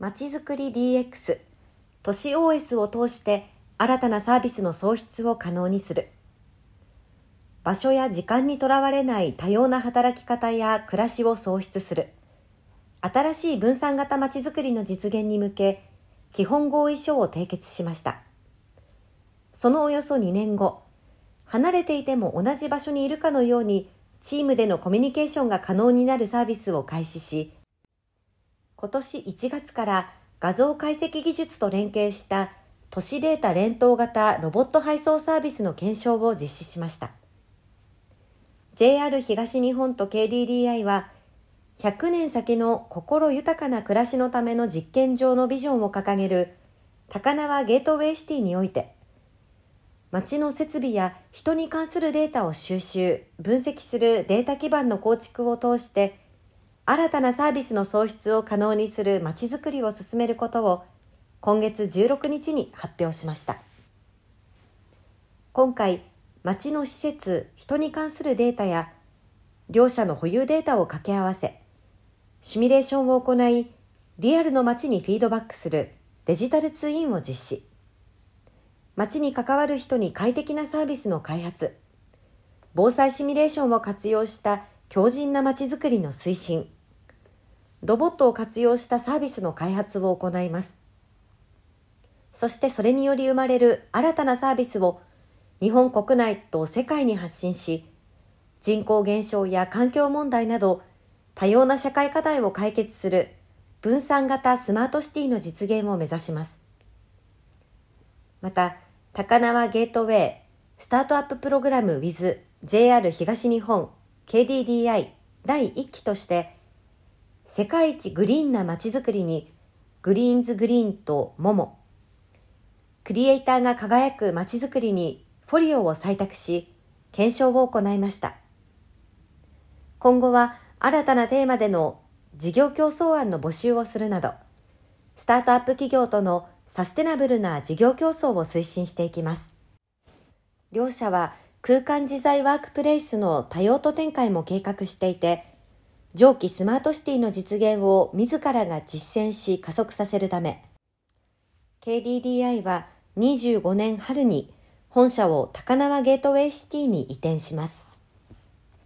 まちづくり DX 都市 OS を通して新たなサービスの創出を可能にする。場所や時間にとらわれない多様な働き方や暮らしを創出する。新しい分散型まちづくりの実現に向け基本合意書を締結しました。そのおよそ2年後離れていても同じ場所にいるかのようにチームでのコミュニケーションが可能になるサービスを開始し今年1月から画像解析技術と連携した都市データ連投型ロボット配送サービスの検証を実施しました。JR 東日本と KDDI は100年先の心豊かな暮らしのための実験場のビジョンを掲げる高輪ゲートウェイシティにおいて街の設備や人に関するデータを収集、分析するデータ基盤の構築を通して新たなサービスの創出を可能にするまちづくりを進めることを今月16日に発表しました。今回、町の施設、人に関するデータや両者の保有データを掛け合わせ、シミュレーションを行い、リアルの街にフィードバックするデジタルツインを実施。街に関わる人に快適なサービスの開発、防災シミュレーションを活用した強靭な街づくりの推進、ロボットを活用したサービスの開発を行います。そしてそれにより生まれる新たなサービスを日本国内と世界に発信し、人口減少や環境問題など多様な社会課題を解決する分散型スマートシティの実現を目指します。また、高輪ゲートウェイスタートアッププログラム with JR 東日本 KDDI 第1期として世界一グリーンな街づくりにグリーンズグリーンとモモ。クリエイターが輝く街づくりにフォリオを採択し検証を行いました。今後は新たなテーマでの事業競争案の募集をするなどスタートアップ企業とのサステナブルな事業競争を推進していきます。両社は空間自在ワークプレイスの多用途展開も計画していて上記スマートシティの実現を自らが実践し加速させるため、KDDI は25年春に本社を高輪ゲートウェイシティに移転します。